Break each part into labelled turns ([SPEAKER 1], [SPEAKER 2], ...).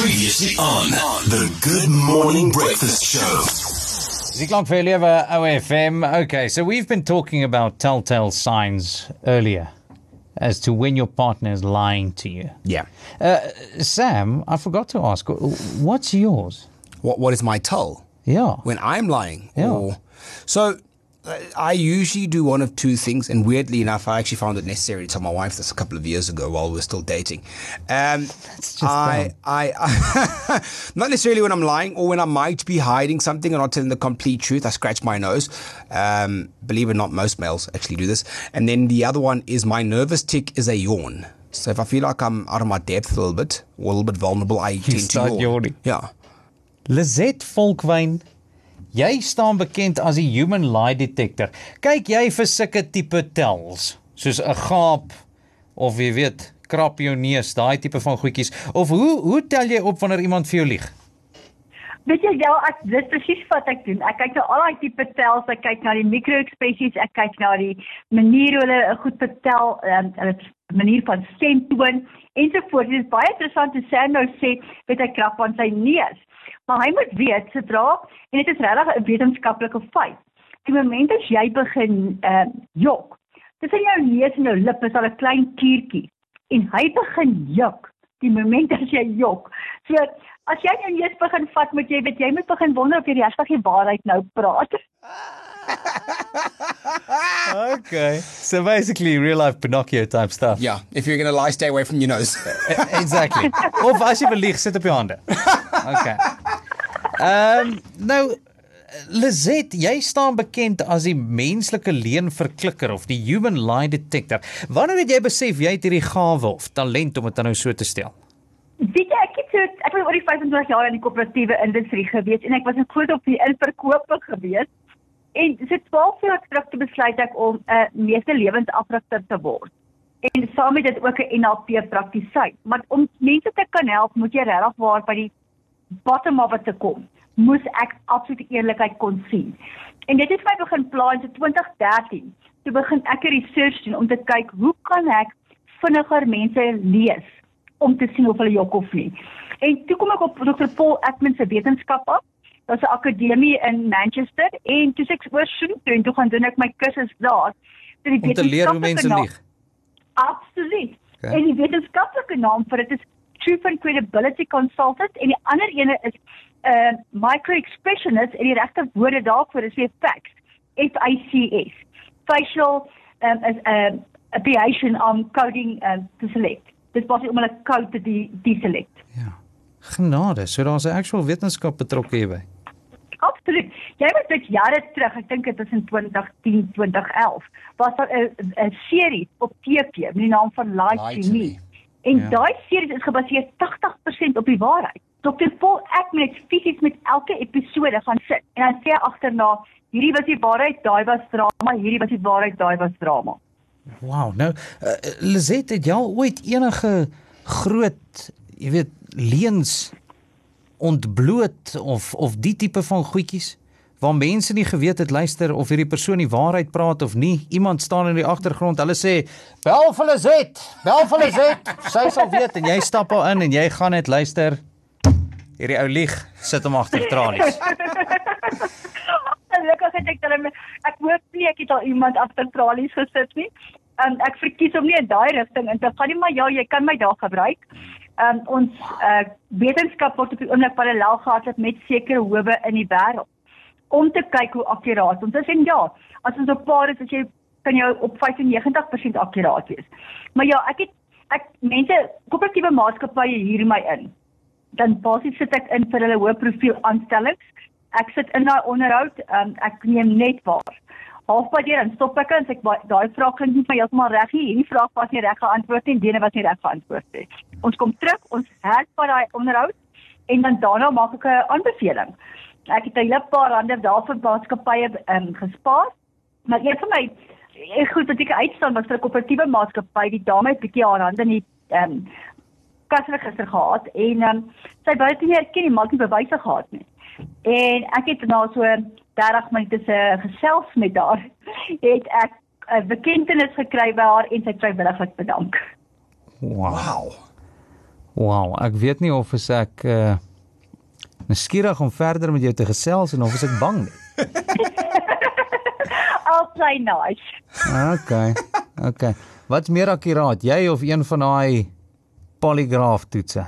[SPEAKER 1] Previously on the Good Morning Breakfast Show.
[SPEAKER 2] Ziklank vir lewe OFM. Okay, so we've been talking about telltale signs earlier as to when your partner is lying to you.
[SPEAKER 3] Yeah.
[SPEAKER 2] Uh, Sam, I forgot to ask, what's yours?
[SPEAKER 3] What What is my toll
[SPEAKER 2] Yeah.
[SPEAKER 3] when I'm lying?
[SPEAKER 2] Yeah.
[SPEAKER 3] Or, so I usually do one of two things, and weirdly enough, I actually found it necessary to tell my wife this a couple of years ago while we were still dating. Um,
[SPEAKER 2] just
[SPEAKER 3] I, I, I not necessarily when I'm lying or when I might be hiding something and not telling the complete truth. I scratch my nose. Um, believe it or not, most males actually do this. And then the other one is my nervous tick is a yawn. So if I feel like I'm out of my depth a little bit or a little bit vulnerable, I tend to yawn.
[SPEAKER 2] yawning.
[SPEAKER 3] Yeah.
[SPEAKER 2] Lizet Volkwyn, jy staan bekend as die human lie detector. Kyk jy vir sulke tipe tells, soos 'n gaap of jy weet, krap jou neus, daai tipe van goedjies. Of hoe hoe tel jy op wanneer iemand vir jou lieg?
[SPEAKER 4] Weet jy wel ek dis presies wat ek doen. Ek kyk na al daai tipe tells, ek kyk na die micro-ekspressies, ek kyk na die manier hoe hulle goed vertel, ehm um, hulle manier van stemtoon ensovoorts. Dit is baie interessant hoe Sam nou sê, weet hy krap aan sy neus. Maar hy moet weet sodra en dit is regtig 'n wetenskaplike feit. Die oomblik as jy begin uh, jok, tussen jou neus en jou lip is al 'n klein kuurtjie en hy begin juk die oomblik as jy jok. So as jy jou neus begin vat, moet jy weet jy moet begin wonder of jy regtig die waarheid nou praat.
[SPEAKER 2] Okay. So basically real life Pinocchio type stuff.
[SPEAKER 3] Yeah. If you're going to lie, stay away from your nose.
[SPEAKER 2] exactly. of as jy belieg, sit op jou hande. Okay. Ehm um, nou Lizet, jy staan bekend as die menslike leenverklikker of die human lie detector. Wanneer het jy besef jy het hierdie gawe of talent om dit nou so te stel?
[SPEAKER 4] Weet jy, ek het so ek was oor die 25 jaar in die koöperatiewe industrie gewees en ek was groot op die inverkope gewees. En so 12 jaar terug te besluit ek om 'n uh, meeste lewensafrigter te word. En saam met dit ook 'n NLP praktisyn. Maar om mense te kan help, moet jy regtig waar by die bottom of it te kom. Moes ek absolute eerlikheid kon sien. En dit het my begin plan in 2013. Toe begin ek 'n research doen om te kyk hoe kan ek vinniger mense lees om te sien of hulle jok of nie. En toe kom ek op Dr. Paul Ekman se wetenskap af. Daar's 'n akademie in Manchester en toe ek oor soen toe en toe gaan doen ek my kursus daar. So die
[SPEAKER 2] Om te leer hoe mense lieg.
[SPEAKER 4] Absoluut.
[SPEAKER 2] Okay.
[SPEAKER 4] En die wetenskaplike naam vir dit is Truth and Credibility Consultant en die ander ene is 'n uh, micro-expressionist en die regte woorde daarvoor is weer facts. F I C S. Facial um, is 'n um, abbreviation on coding um, to select. Dit was om hulle code te de- deselect.
[SPEAKER 2] Ja. Genade, so daar's 'n actual wetenskap betrokke hierby.
[SPEAKER 4] Absoluut. Jy weet dit jare terug, ek dink dit was in 2010, 2011, was daar 'n 'n serie op TV met die naam van Lie to
[SPEAKER 3] to
[SPEAKER 4] Me.
[SPEAKER 3] Me.
[SPEAKER 4] En
[SPEAKER 2] Ja.
[SPEAKER 4] daai serie is gebaseer 80% op die waarheid. Dr. Paul Ekman het fisies met elke episode gaan sit en dan sê hy agterna, hierdie was die waarheid, daai was drama, hierdie was die waarheid, daai was drama.
[SPEAKER 2] Wow. Nou, uh, Lizet, het jy al ooit enige groot, jy weet, leuns ontbloot of of die tipe van goedjies waar mense nie geweet het luister of hierdie persoon die waarheid praat of nie. Iemand staan in die agtergrond. Hulle sê: "Bel vir Lizet. Bel vir Lizet. Sy sal weet." En jy stap al in en jy gaan net luister. Hierdie ou lieg sit hom agter tralies.
[SPEAKER 4] Gelukkig het ek dan ek hoop nie ek het al iemand agter tralies gesit nie. Um, ek verkies om nie in daai rigting in te gaan nie, maar ja, jy kan my daar gebruik. Um, ons uh, wetenskap word op die oomblik parallel gehad met sekere howe in die wêreld om te kyk hoe akkuraat ons is en ja, as ons op paar is as jy kan jou op 95% akkuraat wees. Maar ja, ek het ek mense koöperatiewe maatskappye huur my in. Dan basies sit ek in vir hulle hoë profiel aanstellings. Ek sit in daai onderhoud, um, ek neem net waar. Halfpad dan stop ek en sê ek "Wa- daai vraag klink nie heeltemal reg nie. Hierdie vraag was nie reg geantwoord nie, die ene was nie reg geantwoord nie. Ons kom terug, ons hervat daai onderhoud en dan daarna maak ek 'n aanbeveling. Ek het 'n hele paar rande daarvoor maatskappye um, gespaar. Maar een van my eh, goed wat ek uitstaan was vir 'n koöperatiewe maatskappy, die dame het bietjie haar hande in die ehm um, kasregister gehad en ehm um, sy wou dit nie erken nie, maar het nie bewyse gehad nie. En ek het na so 30 minute se gesels met haar het ek 'n bekentenis gekry by haar en sy vrywilliglik bedank.
[SPEAKER 2] Wow.
[SPEAKER 3] Wow.
[SPEAKER 2] Wow, ek weet nie of is ek uh nuuskierig om verder met jou te gesels en of is ek bang nie.
[SPEAKER 4] I'll play nice.
[SPEAKER 2] Okay. Okay. Wat's meer akkuraat, jy of een van daai polygraaf toetse?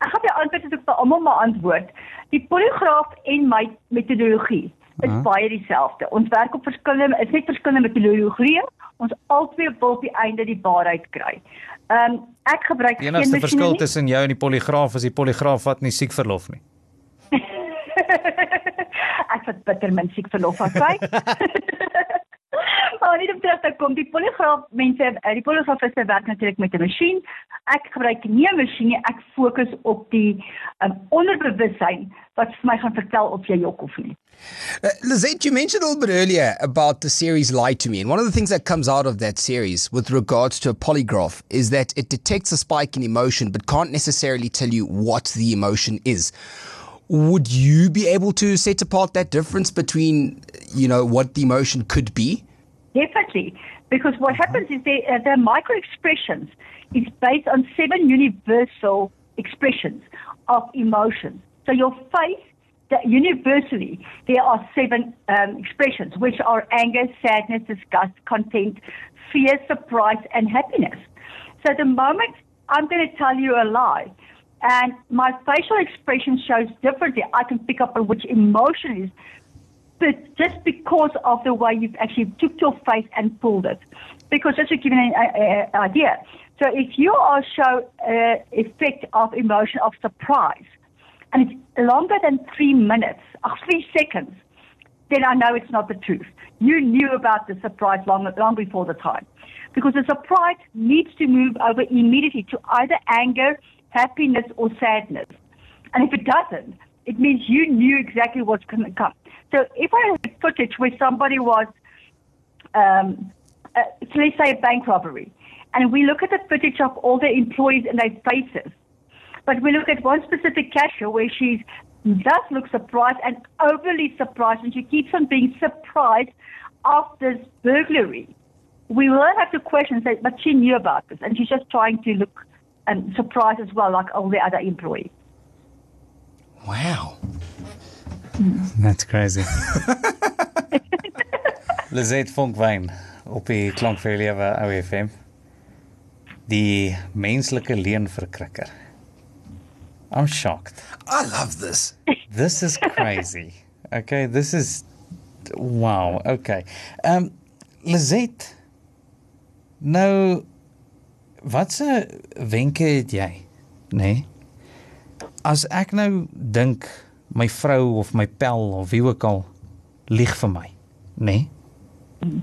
[SPEAKER 4] Ek gaan die antwoord is ook vir almal maar antwoord. Die poligraaf en my metodologie is
[SPEAKER 2] Ah.
[SPEAKER 4] baie dieselfde. Ons werk op verskillende is net verskillende metodologieë. Ons albei wil op die einde die waarheid kry. Ehm um, ek gebruik
[SPEAKER 2] Die enigste
[SPEAKER 4] geen
[SPEAKER 2] verskil tussen jou en die polygraaf is die polygraaf wat nie siek verlof nie.
[SPEAKER 4] ek het bitter min siek verlof gekry. Maar om terug te kom, die poligraaf mense, eh, die poligrafiste werk natuurlik met 'n masjien. Ek gebruik nie 'n masjien nie, ek fokus op die um, onderbewussyn wat vir my gaan vertel of jy jok of nie.
[SPEAKER 3] Uh, Lizette, you mentioned a little bit earlier about the series Lie to Me. And one of the things that comes out of that series with regards to a polygraph is that it detects a spike in emotion but can't necessarily tell you what the emotion is. Would you be able to set apart that difference between, you know, what the emotion could be?
[SPEAKER 4] Definitely, because what happens is the, uh, the micro expressions is based on seven universal expressions of emotions. So your face, that universally, there are seven um, expressions, which are anger, sadness, disgust, content, fear, surprise, and happiness. So the moment I'm going to tell you a lie, and my facial expression shows differently, I can pick up on which emotion is but just because of the way you've actually took your face and pulled it. Because just to give you an uh, uh, idea, so if you are show uh, effect of emotion of surprise, and it's longer than three minutes, or three seconds, then I know it's not the truth. You knew about the surprise long, long before the time. Because the surprise needs to move over immediately to either anger, happiness, or sadness. And if it doesn't, it means you knew exactly what's going to come. So if I had footage where somebody was, um, uh, so let's say a bank robbery, and we look at the footage of all the employees and their faces, but we look at one specific cashier where she does look surprised and overly surprised, and she keeps on being surprised of this burglary. We will have to question that, but she knew about this, and she's just trying to look um, surprised as well, like all the other employees.
[SPEAKER 2] That's crazy. Lizette Fonkwyn op die klank vir lewe OFM. Die menslike leenverkrikker. I'm shocked.
[SPEAKER 3] I love this.
[SPEAKER 2] This is crazy. Okay, this is wow. Okay. Um Lizette nou watse wenke het jy? Nê? Nee? As ek nou dink my vrou of my pel of wie ook al lieg vir my, nê? Nee?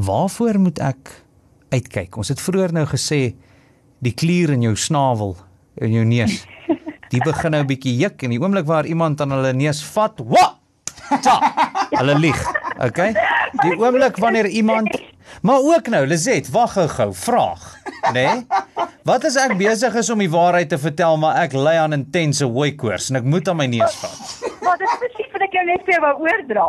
[SPEAKER 2] Waarvoor moet ek uitkyk? Ons het vroeër nou gesê die klier in jou snavel en jou neus. Die begin nou 'n bietjie juk en die oomblik waar iemand aan hulle neus vat, wa! Ta! Hulle lieg. Okay? Die oomblik wanneer iemand Maar ook nou, Lizet, wag gou-gou, vraag, nê? Nee? Wat as ek besig is om die waarheid te vertel, maar ek ly aan intense hooikoors en ek moet aan my neus vat?
[SPEAKER 4] Maar dit is presies wat ek jou net vir jou wou oordra.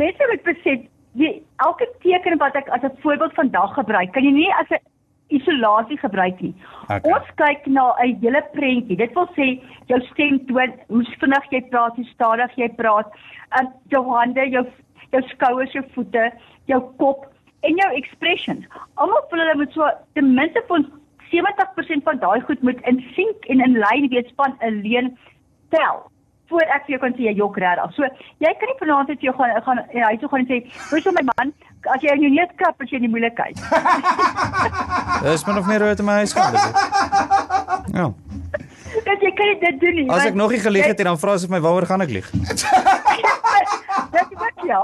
[SPEAKER 4] Mense moet besef, die elke teken wat ek as 'n voorbeeld vandag gebruik, kan jy nie as 'n isolasie gebruik nie.
[SPEAKER 2] Okay.
[SPEAKER 4] Ons kyk na 'n hele prentjie. Dit wil sê jou stemtoon, hoe vinnig jy praat, hoe stadig jy praat, en jou hande, jou jou skouers, jou voete, jou kop en jou expressions. Almal voel hulle moet so ten minste vir ons 70% van daai goed moet in sync en in lyn wees van 'n leen tel voor ek vir jou kan sê jy jok regtig. So jy kan nie vanaand net vir jou gaan gaan ja, hy toe gaan en sê, "Hoe's my man, as jy in jou neus krap, as jy in die moeilikheid."
[SPEAKER 2] Dis min of meer hoe dit in my huis gaan. Ja.
[SPEAKER 4] Dat jy kan nie dit doen nie.
[SPEAKER 2] As ek nog nie gelieg het, dan vra sy vir my waaroor gaan ek lieg?
[SPEAKER 4] Dit wat ja.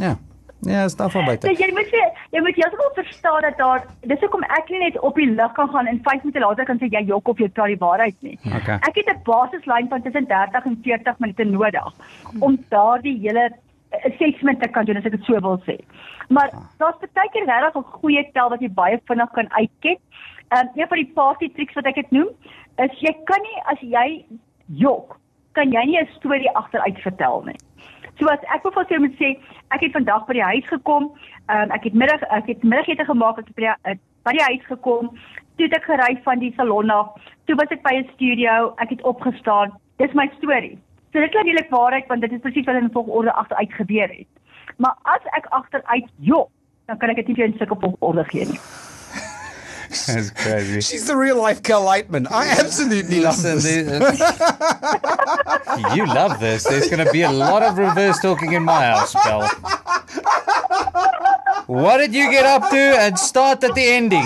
[SPEAKER 2] Ja. Ja, is daarvan buite.
[SPEAKER 4] So, jy moet jy moet heeltemal verstaan dat daar dis hoekom ek nie net op die lig kan gaan en 5 minute later kan sê jy jok of jy praat die waarheid nie.
[SPEAKER 2] Okay.
[SPEAKER 4] Ek het 'n basislyn van tussen 30 en 40 minute nodig om daardie hele assessment te kan doen as ek dit so wil sê. Maar daar's baie keer regtig 'n goeie tel wat jy baie vinnig kan uitket. Ehm um, een van die party tricks wat ek dit noem, is jy kan nie as jy jok, kan jy nie 'n storie agteruit vertel nie. So as ek byvoorbeeld sê moet sê ek het vandag by die huis gekom, um, ek het middag ek het middagete gemaak, ek het by die, uh, by die huis gekom, toe het ek gery van die salon af. Toe was ek by 'n studio, ek het opgestaan. Dis my storie. So dit klink eintlik waarheid want dit is presies wat in volgorde agteruit gebeur het. Maar as ek agteruit jok, dan kan ek dit nie vir jou in sulke volgorde gee nie.
[SPEAKER 2] That's crazy.
[SPEAKER 3] She's the real life Kel Lightman. I absolutely love this.
[SPEAKER 2] Uh, you love this. There's going to be a lot of reverse talking in my house, pal. What did you get up to and start at the ending?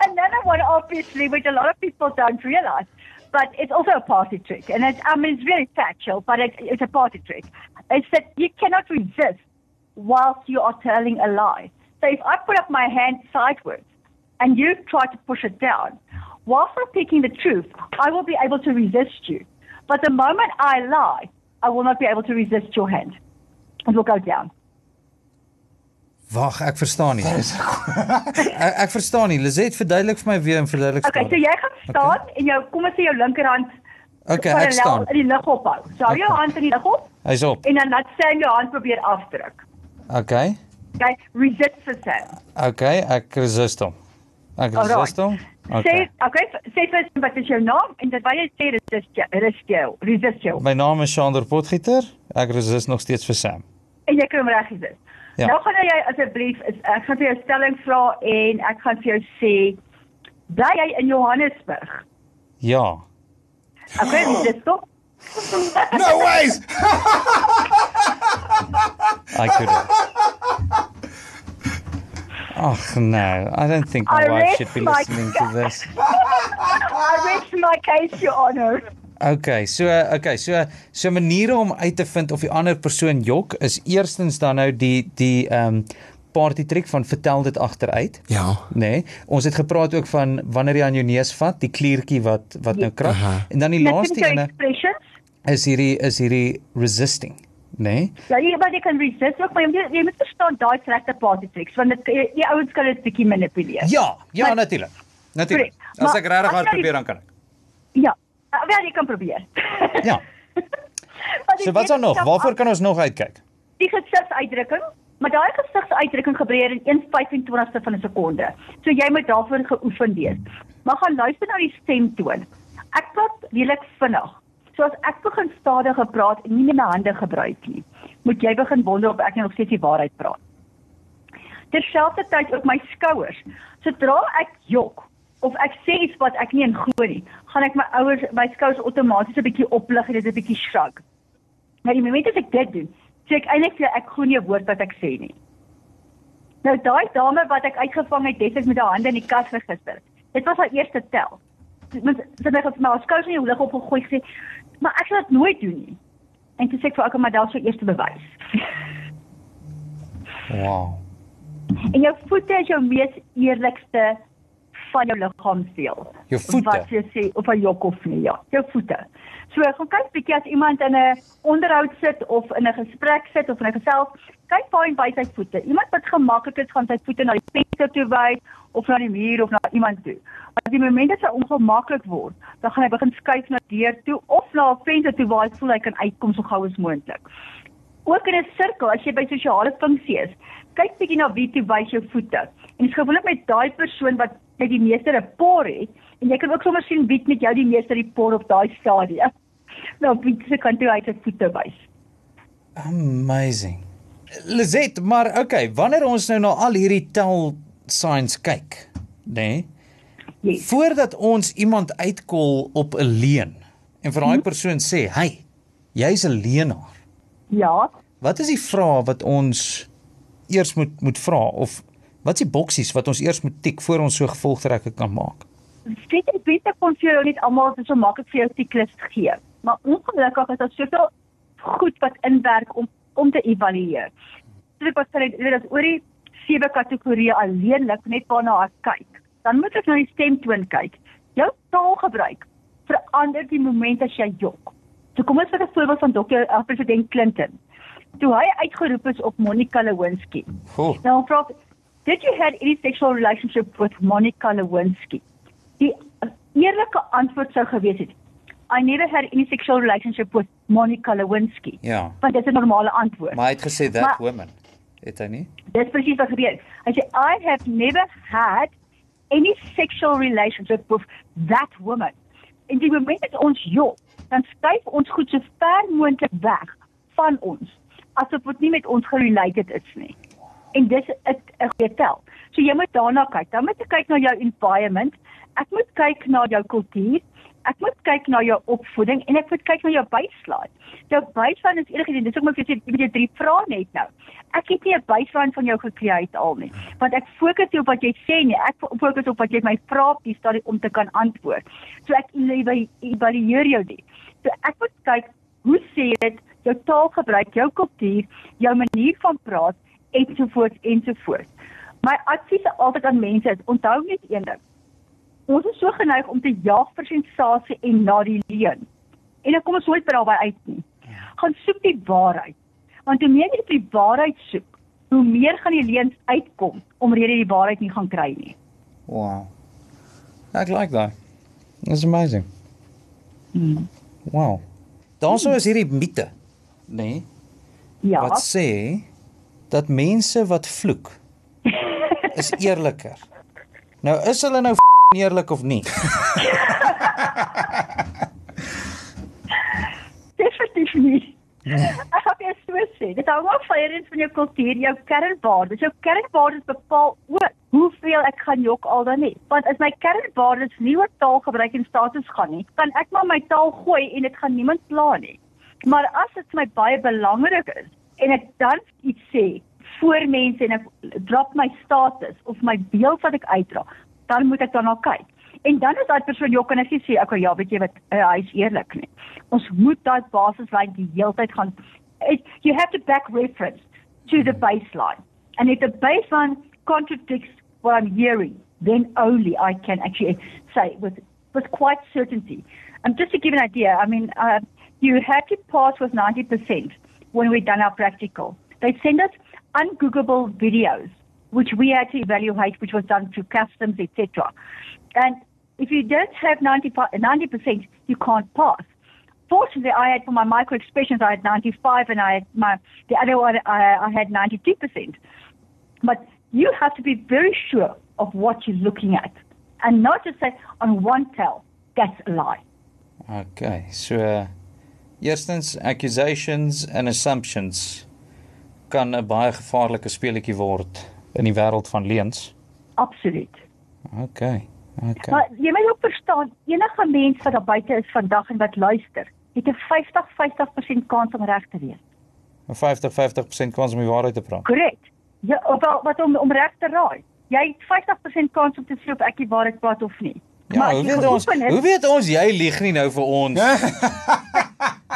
[SPEAKER 4] Another one, obviously, which a lot of people don't realize, but it's also a party trick. And it's, I mean, it's really factual, but it, it's a party trick. It's that you cannot resist whilst you are telling a lie. So if I put up my hand sideways and you try to push it down, whilst I'm speaking the truth, I will be able to resist you. But the moment I lie, I will not be able to resist your hand. It will go down.
[SPEAKER 2] Wag, ek verstaan nie. ek, ek verstaan nie. Lizet verduidelik vir my weer en verduidelik
[SPEAKER 4] Okay, so jy gaan staan en jou kom ons sê jou linkerhand
[SPEAKER 2] Okay, ek staan.
[SPEAKER 4] in die lug ophou. So hou jou
[SPEAKER 2] Okay.
[SPEAKER 4] hand in die lug op
[SPEAKER 2] Hy's op.
[SPEAKER 4] en dan laat Sam jou hand probeer afdruk.
[SPEAKER 2] Okay.
[SPEAKER 4] Okay, resist Sam.
[SPEAKER 2] Okay, ek resist hom. Ek resist hom.
[SPEAKER 4] Sê
[SPEAKER 2] Okay.
[SPEAKER 4] okay, sê vir hom wat is jou naam en dit wat jy sê resist jou, resist jou, resist jou.
[SPEAKER 2] My naam is Shander Potgieter. Ek resist nog steeds vir Sam.
[SPEAKER 4] En jy kan hom reg resist.
[SPEAKER 2] Ja.
[SPEAKER 4] Nou gaan jy asseblief is- ek gaan vir jou stelling vra en ek gaan vir jou sê bly jy in Johannesburg?
[SPEAKER 2] Ja.
[SPEAKER 4] Okay, resist hom.
[SPEAKER 3] No ways!
[SPEAKER 2] I could. Ag no, I don't think my
[SPEAKER 4] I
[SPEAKER 2] wife should be
[SPEAKER 4] my
[SPEAKER 2] listening to this.
[SPEAKER 4] I rest my case your honor.
[SPEAKER 2] Okay, so okay, so so maniere om uit te vind of die ander persoon jok is eerstens dan nou die die ehm um, party trick van vertel dit agteruit.
[SPEAKER 3] Ja.
[SPEAKER 2] Nê? Nee, ons het gepraat ook van wanneer jy aan jou neus vat, die kliertjie wat wat nou krap.
[SPEAKER 3] Aha.
[SPEAKER 2] En dan die laaste
[SPEAKER 4] Listen to
[SPEAKER 2] ene is hierdie is hierdie resisting, nê? Nee?
[SPEAKER 4] Ja, jy maar jy kan resist ook, maar jy moet, jy moet verstaan daai regte party tricks want dit die, ouens kan dit bietjie manipuleer.
[SPEAKER 2] Ja, ja natuurlik. Natuurlik. As ek regtig hard probeer dan kan ek.
[SPEAKER 4] Ja. Wel jy kan probeer.
[SPEAKER 2] Ja. So wat's daar nog? Waarvoor kan ons nog uitkyk?
[SPEAKER 4] die gesigsuitdrukking, maar daai gesigsuitdrukking gebeur in 1/25ste van 'n sekonde. So jy moet daarvoor geoefen wees. Maar gaan luister na die stemtoon. Ek praat redelik vinnig. So as ek begin stadiger praat en nie my hande gebruik nie, moet jy begin wonder of ek nou nog steeds die waarheid praat. Terselfdertyd ook my skouers. Sodra ek jok of ek sê iets wat ek nie in glo nie, gaan ek my ouers my skouers outomaties 'n bietjie oplig en dit 'n bietjie shrug. Maar die oomblik as ek dit doen, sê ek eintlik vir ek glo nie 'n woord wat ek sê nie. Nou daai dame wat ek uitgevang het destyds met haar hande in die kas gegister. Dit was haar eerste tel. Sy het my haar skouers in die lug opgegooi gesê, "Maar ek sal dit nooit doen nie." En toe sê ek vir haar, "Maar daar is jou eerste bewys."
[SPEAKER 2] Wow.
[SPEAKER 4] en jou voete is jou mees eerlikste van jou liggaamsdeel.
[SPEAKER 2] Jou voete?
[SPEAKER 4] Wat jy sê of 'n jok of nie, ja, jou voete. So gaan kyk bietjie as iemand in 'n onderhoud sit of in 'n gesprek sit of in 'n gesels, kyk hy wys sy voete. Iemand wat gemaklik is gaan sy voete na die toe wys of na die muur of na iemand toe. As die oomblik dat hy ongemaklik word, dan gaan hy begin skuif na deur toe of na 'n venster toe waar hy voel hy kan uitkom so gou as moontlik. Ook in 'n sirkel as jy by sosiale funksie is, kyk bietjie na wie toe wys jou voete. En dit is gewoonlik met daai persoon wat net die meeste rapport het en jy kan ook sommer sien wie met jou die meeste rapport op daai stadium. Nou wie se kan toe uit sy voete wys.
[SPEAKER 2] Amazing. Lizet, maar okay, wanneer ons nou na al hierdie tel signs kyk, nê? Nee,
[SPEAKER 4] Yes.
[SPEAKER 2] voordat ons iemand uitkol op 'n leuen en vir daai
[SPEAKER 4] Mhm.
[SPEAKER 2] persoon sê, "Hey, jy's 'n leienaar."
[SPEAKER 4] Ja.
[SPEAKER 2] Wat is die vrae wat ons eers moet moet vra of wat is die boksies wat ons eers moet tik voor ons so gevolgtrekke kan maak?
[SPEAKER 4] Weet jy weet ek kon vir jou net almal so maklik vir jou siklus gee. Maar ongelukkig is daar soveel goed wat inwerk om om te evalueer. So ek was sê dit is oor die sewe kategorieë alleenlik net waarna ek kyk. Dan moet ek na die stemtoon kyk. Jou taalgebruik verander die oomblik as jy jok. So kom ons vat 'n voorbeeld van dokter uh, president Clinton. Toe hy uitgeroep is op Monica Lewinsky.
[SPEAKER 2] Oh,
[SPEAKER 4] Nou vra did you had any sexual relationship with Monica Lewinsky? Die eerlike antwoord sou gewees het, I never had any sexual relationship with Monica Lewinsky.
[SPEAKER 2] ja.
[SPEAKER 4] Want dit is 'n normale antwoord.
[SPEAKER 2] Maar hy het gesê that
[SPEAKER 4] Maar-
[SPEAKER 2] woman. Het hy nie?
[SPEAKER 4] Dis presies wat gebeur. Hy sê I have never had any sexual relationship with that woman. En die oomblik as ons jok, dan skuif ons goed so ver moontlik weg van ons asof dit nie met ons gerelated is nie. En dis 'n 'n goeie tel. So jy moet daarna kyk. Dan moet jy kyk na jou environment. Ek moet kyk na jou kultuur. Ek moet kyk na jou opvoeding en ek moet kyk na jou baseline. Jou baseline is enigiets, dis ook maar vir jy jy drie vrae net nou. Ek het nie 'n baseline van jou gekreë al nie, want ek fokus nie op wat jy sê nie. Ek fokus op wat jy my vra op die stadium om te kan antwoord. So ek evalueer jou dit. So ek moet kyk hoe sê jy dit, jou taalgebruik, jou kultuur, jou manier van praat ensovoorts ensovoorts. My advies altyd aan mense is onthou net een ding. Ons is so geneig om te jaag vir sensasie en na die leuen. En dan kom ons nooit by daarbey uit nie. Gaan soek die waarheid. Want hoe meer jy die waarheid soek, hoe meer gaan die leuns uitkom omrede jy die waarheid nie gaan kry nie.
[SPEAKER 2] Wow. Ek like that. It's amazing.
[SPEAKER 4] Hmm.
[SPEAKER 2] Wow. Daarso is hierdie mite, nê? Nee,
[SPEAKER 4] Ja.
[SPEAKER 2] wat sê dat mense wat vloek is eerliker. Nou is hulle nou eerlik of nie?
[SPEAKER 4] Definitief nie. Ek gaan jou so sê, dit hang af van eens van jou kultuur, jou kernwaardes. Jou kernwaardes bepaal ook hoeveel ek gaan jok al dan nie. Want as my kernwaardes nie oor taalgebruik en status gaan nie, kan ek maar my taal gooi en dit gaan niemand pla nie. Maar as dit my baie belangrik is en ek dan iets sê voor mense en ek drop my status of my beeld wat ek uitdra, dan moet ek daarna kyk. En dan is daai persoon en as jy sê ek ja, weet jy wat, uh, eerlik nie. Ons moet daai basislyn die heeltyd gaan it, you have to back reference to the baseline. And if the baseline contradicts what I'm hearing, then only I can actually say with with quite certainty. And just to give an idea, I mean, uh, you had to pass with 90% when we done our practical. They send us ungoogleable videos, which we had to evaluate, which was done through customs, etc. And if you don't have 95, 90%, you can't pass. Fortunately, I had for my micro expressions, I had 95, and I had my the other one, I, I had 92%. But you have to be very sure of what you're looking at, and not just say on one tell that's a lie.
[SPEAKER 2] Okay, so uh, eerstens accusations and assumptions kan 'n baie gevaarlike speletjie word in die wêreld van leuns.
[SPEAKER 4] Absoluut.
[SPEAKER 2] Okay. Okay.
[SPEAKER 4] Maar jy moet ook verstaan, enige mens wat daar buite is vandag en wat luister, het 'n 50-50% kans om reg te wees.
[SPEAKER 2] 'n 50-50% kans om die waarheid te praat.
[SPEAKER 4] Korrek. Ja, of wat om om reg te raai. Jy het 50% kans om te sê of ek die waarheid praat of nie.
[SPEAKER 2] Ja,
[SPEAKER 4] as
[SPEAKER 2] hoe weet ons
[SPEAKER 4] het-
[SPEAKER 2] hoe weet ons jy lieg nie nou vir ons?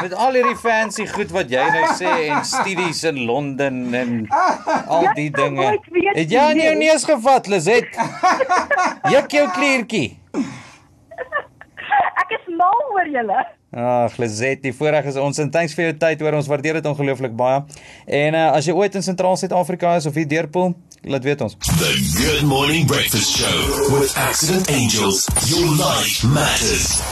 [SPEAKER 2] Met al hierdie fancy goed wat jy nou sê en studies in Londen en al die dinge. Het jy in jou neus gevat, Lizet? Juk jou kliertjie.
[SPEAKER 4] Ek is mal oor julle.
[SPEAKER 2] Ag, Lizet, die voorreg is ons en thanks vir jou tyd hoor. Ons waardeer dit ongelooflik baie. En uh, as jy ooit in Sentraal Suid-Afrika is of hier deurpoel, laat weet ons.
[SPEAKER 1] The Good Morning Breakfast Show with Accident Angels. Your life matters.